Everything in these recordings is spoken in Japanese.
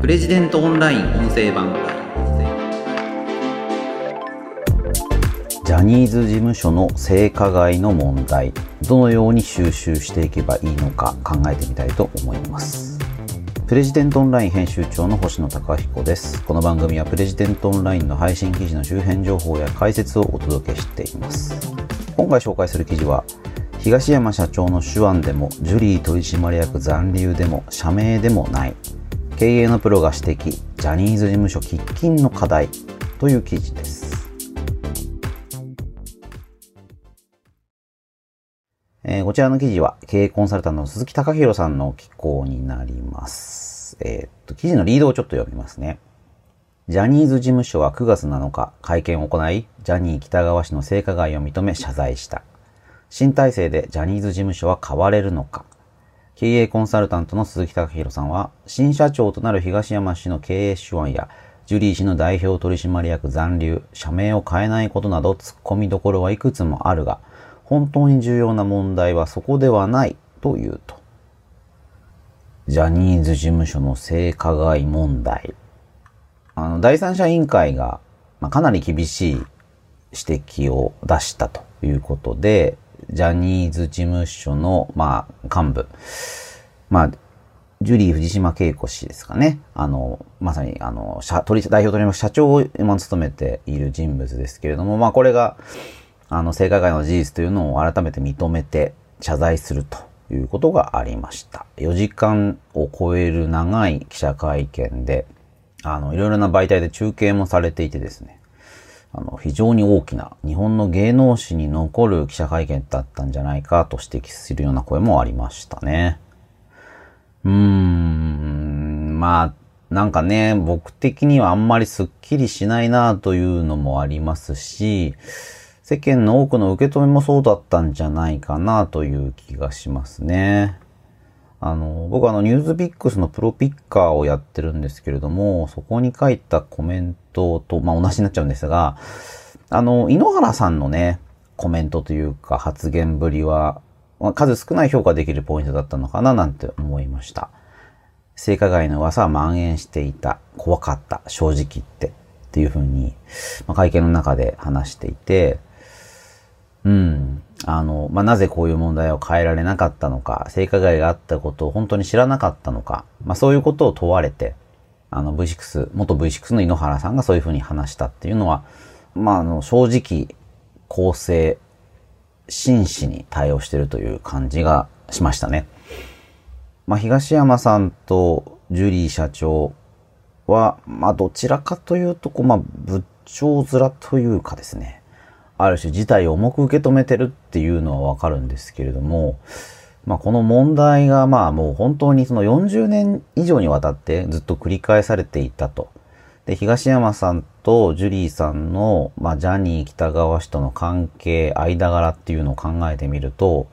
プレジデントオンライン音声版。ジャニーズ事務所の性加害の問題。どのように収集していけばいいのか考えてみたいと思います。プレジデントオンライン編集長の星野貴彦です。この番組はプレジデントオンラインの配信記事の周辺情報や解説をお届けしています。今回紹介する記事は東山社長の手腕でもジュリー取締役残留でも社名でもない。経営のプロが指摘ジャニーズ事務所喫緊の課題という記事ですえー、こちらの記事は経営コンサルタントの鈴木隆弘さんの寄稿になります。えー、っと、記事のリードをちょっと読みますね。ジャニーズ事務所は9月7日会見を行い、ジャニー北川氏の性加害を認め謝罪した。新体制でジャニーズ事務所は変われるのか経営コンサルタントの鈴木隆弘さんは、新社長となる東山氏の経営手腕や、ジュリー氏の代表取締役残留、社名を変えないことなど突っ込みどころはいくつもあるが、本当に重要な問題はそこではないというと。ジャニーズ事務所の性加害問題。あの、第三者委員会が、まあ、かなり厳しい指摘を出したということで、ジャニーズ事務所の、まあ、幹部。まあ、ジュリー藤島恵子氏ですかね。あの、まさに、あの、社、取代表取締役社長を今務めている人物ですけれども、まあ、これが、あの、性加害の事実というのを改めて認めて謝罪するということがありました。4時間を超える長い記者会見で、あの、いろいろな媒体で中継もされていてですね、あの、非常に大きな日本の芸能史に残る記者会見だったんじゃないかと指摘するような声もありましたね。うーん、まあ、なんかね、僕的にはあんまりスッキリしないなというのもありますし、世間の多くの受け止めもそうだったんじゃないかなという気がしますね。あの、僕はあの、ニュースビックスのプロピッカーをやってるんですけれども、そこに書いたコメントと、まあ、同じになっちゃうんですが、あの、井ノ原さんのね、コメントというか発言ぶりは、まあ、数少ない評価できるポイントだったのかななんて思いました。性加害の噂は蔓延していた。怖かった。正直言って。っていうふうに、まあ、会見の中で話していて、うん。あの、まあ、なぜこういう問題を変えられなかったのか、性加害があったことを本当に知らなかったのか、まあ、そういうことを問われて、あの V6、元 V6 の井ノ原さんがそういうふうに話したっていうのは、まあ、あの、正直、公正、真摯に対応してるという感じがしましたね。まあ、東山さんとジュリー社長は、まあ、どちらかというと、こう、まあ、仏頂面というかですね、ある種事態を重く受け止めてるっていうのはわかるんですけれども、まあ、この問題がまあもう本当にその40年以上にわたってずっと繰り返されていたと。で、東山さんとジュリーさんの、まあ、ジャニー北川氏との関係、間柄っていうのを考えてみると、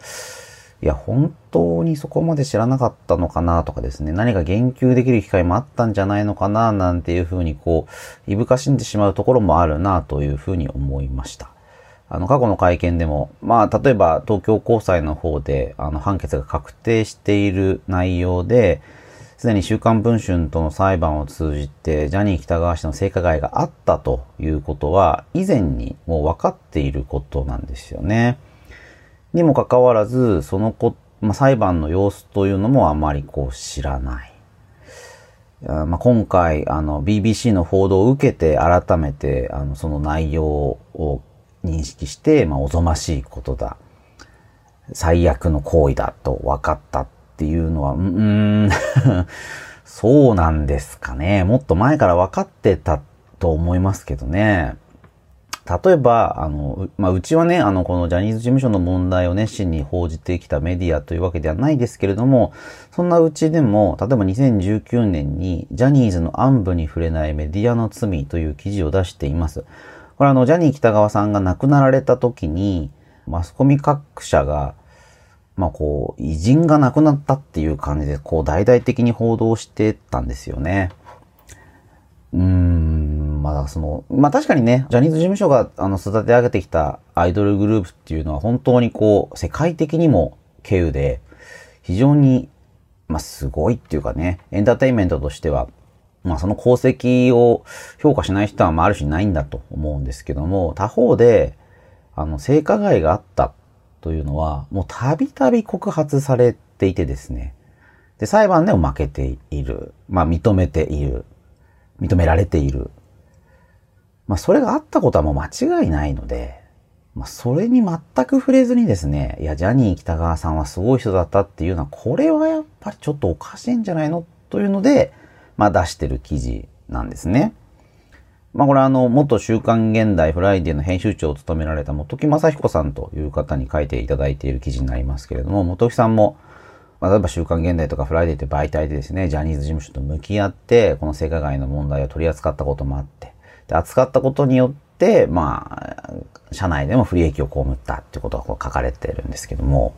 いや、本当にそこまで知らなかったのかなとかですね、何か言及できる機会もあったんじゃないのかななんていうふうにこう、いぶかしんでしまうところもあるなというふうに思いました。あの、過去の会見でも、まあ、例えば東京高裁の方で、あの、判決が確定している内容で、すでに週刊文春との裁判を通じて、ジャニー喜多川氏の性加害があったということは、以前にもう分かっていることなんですよね。にもかかわらず、そのこ、まあ、裁判の様子というのもあまりこう知らない。まあ、今回、あの、BBC の報道を受けて改めて、あの、その内容を認識して、まあ、おぞましいことだ。最悪の行為だと分かったっていうのは、うーん そうなんですかね。もっと前から分かってたと思いますけどね。例えば、あの、まあ、うちはね、あの、このジャニーズ事務所の問題を熱心に報じてきたメディアというわけではないですけれども、そんなうちでも、例えば2019年にジャニーズの暗部に触れないメディアの罪という記事を出しています。これあの、ジャニー北川さんが亡くなられた時に、マスコミ各社が、まあこう、偉人が亡くなったっていう感じで、こう、大々的に報道してたんですよね。うーん、まあその、まあ確かにね、ジャニーズ事務所があの育て上げてきたアイドルグループっていうのは本当にこう、世界的にも稀有で、非常に、まあすごいっていうかね、エンターテインメントとしては、まあその功績を評価しない人はまあある種ないんだと思うんですけども、他方で、あの、性加害があったというのは、もうたびたび告発されていてですね。で、裁判でも負けている。まあ認めている。認められている。まあそれがあったことはもう間違いないので、まあそれに全く触れずにですね、いや、ジャニー北川さんはすごい人だったっていうのは、これはやっぱりちょっとおかしいんじゃないの？というので、まあ出してる記事なんですね。まあこれはあの、元週刊現代フライデーの編集長を務められた元木昌彦さんという方に書いていただいている記事になりますけれども、元木さんも、まあ、例えば週刊現代とかフライデーという媒体でですね、ジャニーズ事務所と向き合って、この性加害の問題を取り扱ったこともあって、で、扱ったことによって、まあ、社内でも不利益を被ったっていうことがこう書かれてるんですけども、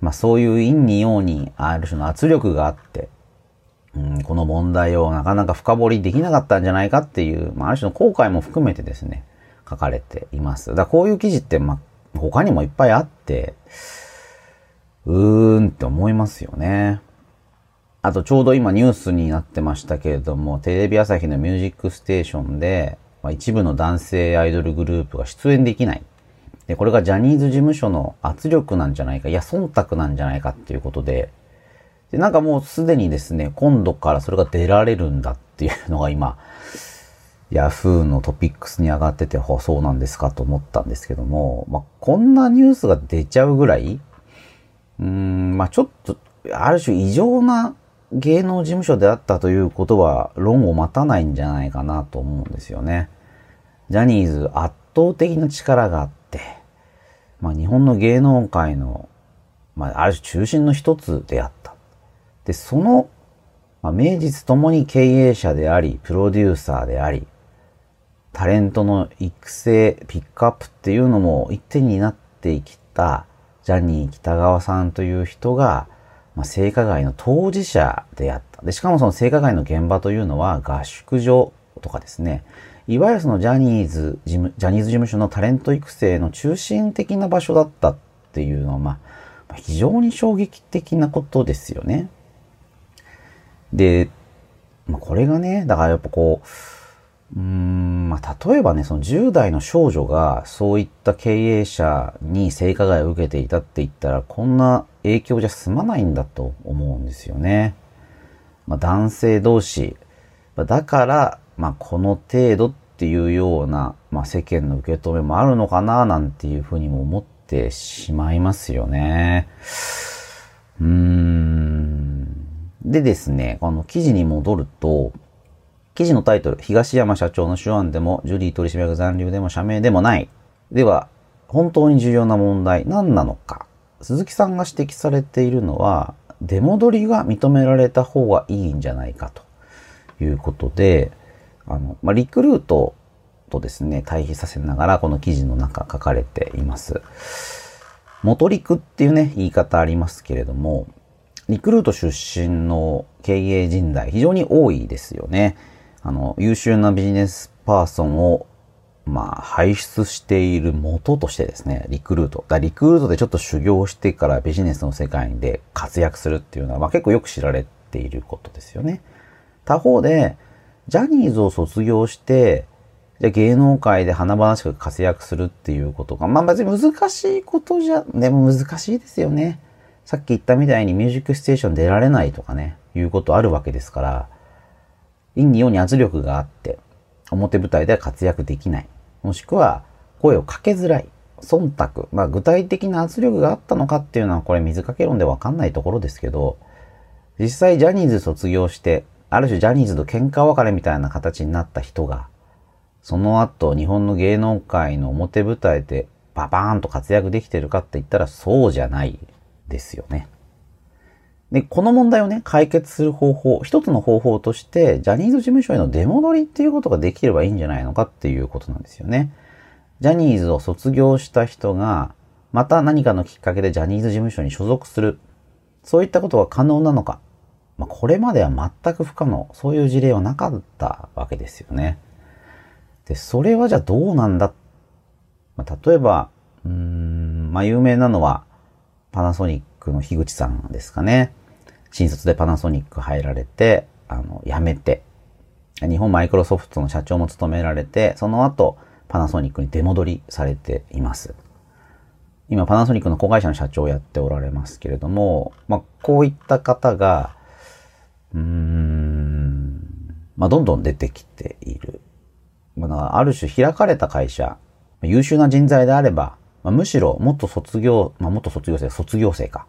まあそういう陰に陽にある種の圧力があって、うん、この問題をなかなか深掘りできなかったんじゃないかっていう、まあ、ある種の後悔も含めてですね、書かれています。だからこういう記事って、まあ、他にもいっぱいあって、うーんって思いますよね。あとちょうど今ニュースになってましたけれども、テレビ朝日のミュージックステーションで、まあ、一部の男性アイドルグループが出演できない。で、これがジャニーズ事務所の圧力なんじゃないか、いや、忖度なんじゃないかっていうことで、で、なんかもうすでにですね、今度からそれが出られるんだっていうのが今、ヤフーのトピックスに上がってて、そうなんですかと思ったんですけども、まあ、こんなニュースが出ちゃうぐらい、うーん、まあ、ちょっと、ある種異常な芸能事務所であったということは論を待たないんじゃないかなと思うんですよね。ジャニーズ圧倒的な力があって、まあ、日本の芸能界の、まあ、ある種中心の一つであった。で、その、まあ、名実ともに経営者であり、プロデューサーであり、タレントの育成、ピックアップっていうのも一点になってきた、ジャニー北川さんという人が、まあ、性加害の当事者であった。で、しかもその性加害の現場というのは合宿所とかですね、いわゆるそのジャニーズ事務、ジャニーズ事務所のタレント育成の中心的な場所だったっていうのは、まあ、非常に衝撃的なことですよね。で、まあ、これがね、だからやっぱこう、うん、まあ、例えばね、その10代の少女がそういった経営者に性加害を受けていたって言ったら、こんな影響じゃ済まないんだと思うんですよね。まあ、男性同士。だから、まあ、この程度っていうような、まあ、世間の受け止めもあるのかな、なんていうふうにも思ってしまいますよね。うーん。でですね、この記事に戻ると、記事のタイトル、東山社長の手腕でも、ジュリー取締役残留でも社名でもない。では、本当に重要な問題、何なのか。鈴木さんが指摘されているのは、出戻りが認められた方がいいんじゃないかということで、あの、まあ、リクルートとですね、対比させながらこの記事の中書かれています。元陸っていうね、言い方ありますけれども、リクルート出身の経営人材非常に多いですよね。あの、優秀なビジネスパーソンをまあ、輩出している元としてですね、リクルート。だリクルートでちょっと修行してからビジネスの世界で活躍するっていうのは、まあ結構よく知られていることですよね。他方で、ジャニーズを卒業して、じゃ芸能界で華々しく活躍するっていうことが、まあ別に難しいことじゃ、でも難しいですよね。さっき言ったみたいにミュージックステーション出られないとかね、いうことあるわけですから、陰に陽に圧力があって、表舞台では活躍できない。もしくは、声をかけづらい。忖度。まあ、具体的な圧力があったのかっていうのは、これ水かけ論でわかんないところですけど、実際ジャニーズ卒業して、ある種ジャニーズと喧嘩別れみたいな形になった人が、その後日本の芸能界の表舞台でババーンと活躍できてるかって言ったらそうじゃないですよね。で、この問題をね、解決する方法、一つの方法として、ジャニーズ事務所への出戻りっていうことができればいいんじゃないのかっていうことなんですよね。ジャニーズを卒業した人が、また何かのきっかけでジャニーズ事務所に所属する。そういったことは可能なのか。まあ、これまでは全く不可能。そういう事例はなかったわけですよね。で、それはじゃあどうなんだ？まあ、例えば、うーん、まあ、有名なのは、パナソニックの樋口さんですかね。新卒でパナソニック入られて、あの、辞めて、日本マイクロソフトの社長も務められて、その後、パナソニックに出戻りされています。今、パナソニックの子会社の社長をやっておられますけれども、まあ、こういった方が、うーん、まあ、どんどん出てきている。まあ、ある種開かれた会社、優秀な人材であれば、まあ、むしろもっと卒業、まあ、もっと卒業生、卒業生か。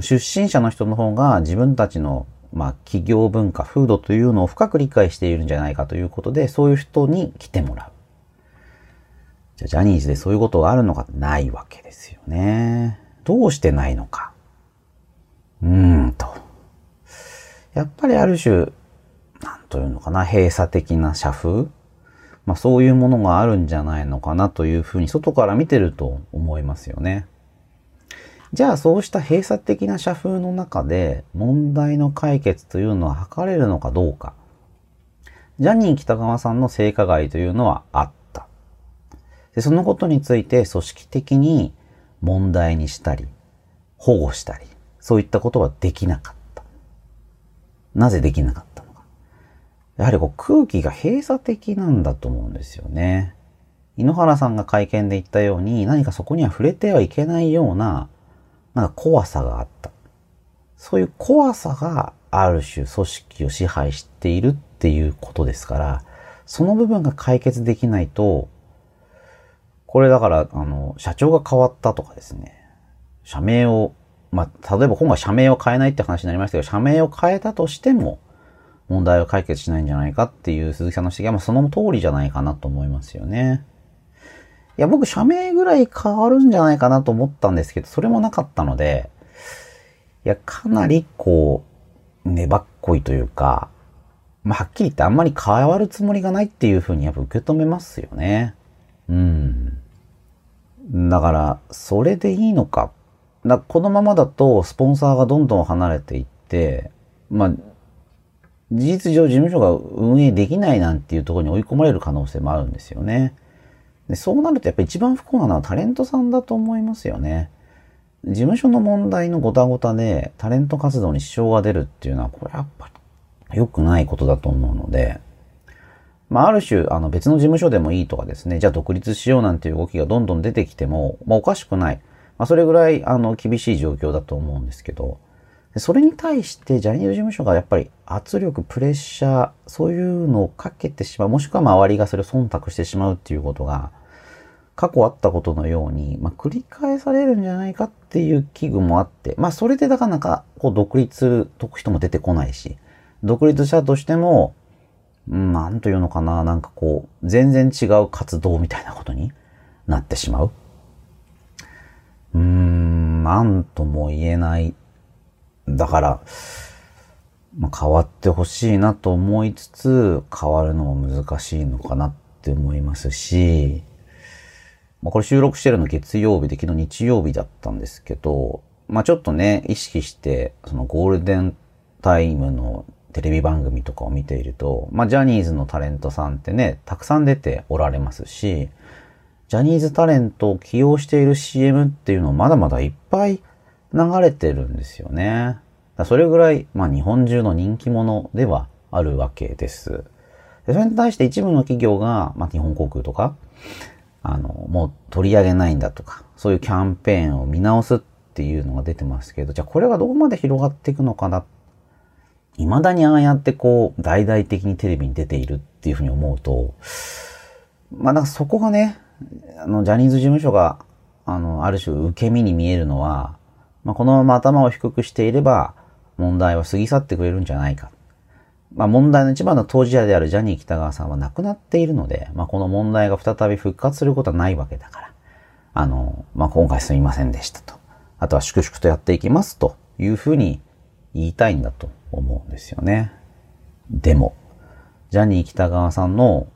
出身者の人の方が自分たちの、まあ、企業文化、風土というのを深く理解しているんじゃないかということで、そういう人に来てもらう。じゃ、ジャニーズでそういうことがあるのかないわけですよね。どうしてないのか。うーんと。やっぱりある種、なんというのかな、閉鎖的な社風まあそういうものがあるんじゃないのかなというふうに外から見てると思いますよね。じゃあそうした閉鎖的な社風の中で問題の解決というのは図れるのかどうか。ジャニー北川さんの性加害というのはあった。でそのことについて組織的に問題にしたり、保護したり、そういったことはできなかった。なぜできなかった？やはりこう空気が閉鎖的なんだと思うんですよね。井ノ原さんが会見で言ったように何かそこには触れてはいけないようななんか怖さがあった。そういう怖さがある種組織を支配しているっていうことですから、その部分が解決できないと、これだから、あの、社長が変わったとかですね、社名を、まあ、例えば今回社名を変えないって話になりましたけど、社名を変えたとしても、問題を解決しないんじゃないかっていう鈴木さんの指摘は、まあ、その通りじゃないかなと思いますよね。いや、僕、社名ぐらい変わるんじゃないかなと思ったんですけど、それもなかったので、いや、かなりこう、粘っこいというか、まあ、はっきり言ってあんまり変わるつもりがないっていうふうにやっぱ受け止めますよね。うん。だから、それでいいのか。だこのままだと、スポンサーがどんどん離れていって、まあ、事実上事務所が運営できないなんていうところに追い込まれる可能性もあるんですよね。でそうなるとやっぱり一番不幸なのはタレントさんだと思いますよね。事務所の問題のごたごたでタレント活動に支障が出るっていうのは、これやっぱり良くないことだと思うので、まあ、ある種、あの別の事務所でもいいとかですね、じゃあ独立しようなんていう動きがどんどん出てきても、まあ、おかしくない。まあ、それぐらい、あの、厳しい状況だと思うんですけど、それに対してジャニーズ事務所がやっぱり圧力、プレッシャー、そういうのをかけてしまう、もしくは周りがそれを忖度してしまうっていうことが、過去あったことのように、まあ、繰り返されるんじゃないかっていう危惧もあって、まあ、それでなかなか、こう、独立する人も出てこないし、独立したとしても、なんというのかな、なんかこう、全然違う活動みたいなことになってしまう。うーん、なんとも言えない。だから、まあ、変わってほしいなと思いつつ、変わるのも難しいのかなって思いますし、まあ、これ収録してるの月曜日で昨日日曜日だったんですけど、まあ、ちょっとね、意識して、そのゴールデンタイムのテレビ番組とかを見ていると、まあ、ジャニーズのタレントさんってね、たくさん出ておられますし、ジャニーズタレントを起用している CM っていうのまだまだいっぱい流れてるんですよね。それぐらい、まあ、日本中の人気者ではあるわけです。でそれに対して一部の企業が、まあ、日本航空とか、あの、もう取り上げないんだとか、そういうキャンペーンを見直すっていうのが出てますけど、じゃあこれがどこまで広がっていくのかな？未だにああやってこう、大々的にテレビに出ているっていうふうに思うと、まあなんかそこがね、あの、ジャニーズ事務所が、あの、ある種受け身に見えるのは、まあこのまま頭を低くしていれば、問題は過ぎ去ってくれるんじゃないか。まあ問題の一番の当事者であるジャニー北川さんは亡くなっているので、まあこの問題が再び復活することはないわけだから、あの、まあ今回すみませんでしたと。あとは粛々とやっていきますというふうに言いたいんだと思うんですよね。でも、ジャニー北川さんの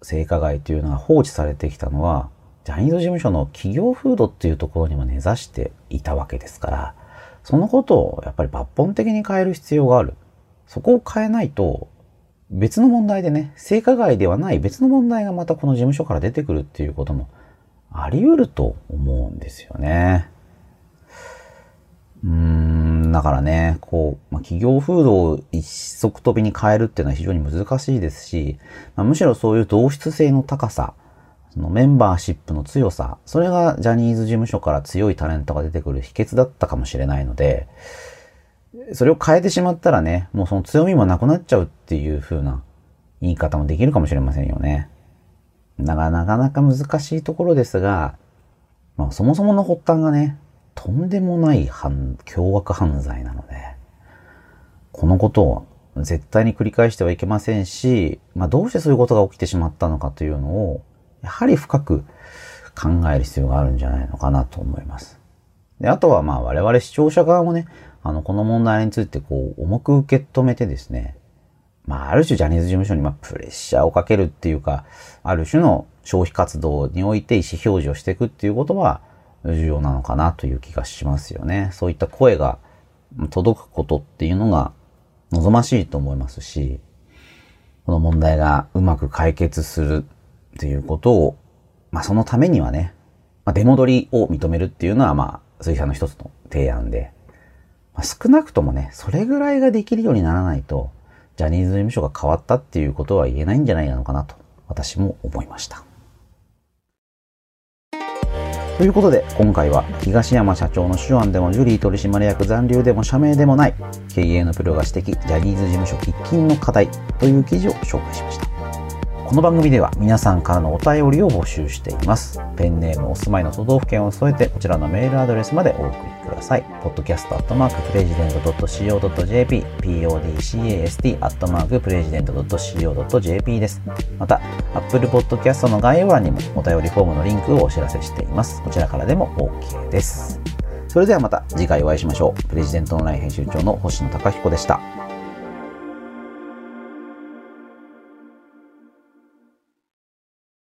性加害というのが放置されてきたのは、ジャニーズ事務所の企業風土っていうところにも根ざしていたわけですから、そのことをやっぱり抜本的に変える必要がある。そこを変えないと、別の問題でね、性加害ではない別の問題がまたこの事務所から出てくるっていうこともあり得ると思うんですよね。うーん、だからね、こう、まあ、企業風土を一足飛びに変えるっていうのは非常に難しいですし、まあ、むしろそういう同質性の高さ、そのメンバーシップの強さ、それがジャニーズ事務所から強いタレントが出てくる秘訣だったかもしれないので、それを変えてしまったらね、もうその強みもなくなっちゃうっていう風な言い方もできるかもしれませんよね。だからなかなか難しいところですが、まあそもそもの発端がね、とんでもない犯、凶悪犯罪なので、このことを絶対に繰り返してはいけませんし、まあどうしてそういうことが起きてしまったのかというのを、やはり深く考える必要があるんじゃないのかなと思います。で、あとはまあ我々視聴者側もね、あの、この問題についてこう、重く受け止めてですね、まあ、ある種ジャニーズ事務所にまあプレッシャーをかけるっていうか、ある種の消費活動において意思表示をしていくっていうことは重要なのかなという気がしますよね。そういった声が届くことっていうのが望ましいと思いますし、この問題がうまく解決するっていうことを、まあそのためにはね、まあ、出戻りを認めるっていうのはまあ、水産の一つの提案で、まあ、少なくともね、それぐらいができるようにならないと、ジャニーズ事務所が変わったっていうことは言えないんじゃないのかなと、私も思いました。ということで、今回は東山社長の手腕でもジュリー取締役残留でも社名でもない経営のプロが指摘ジャニーズ事務所喫緊の課題という記事を紹介しました。この番組では皆さんからのお便りを募集しています。ペンネームお住まいの都道府県を添えてこちらのメールアドレスまでお送りください。podcast.president.co.jp podcast.president.co.jp です。また、Apple Podcast の概要欄にもお便りフォームのリンクをお知らせしています。こちらからでも OK です。それではまた次回お会いしましょう。プレジデントオンライン編集長の星野貴彦でした。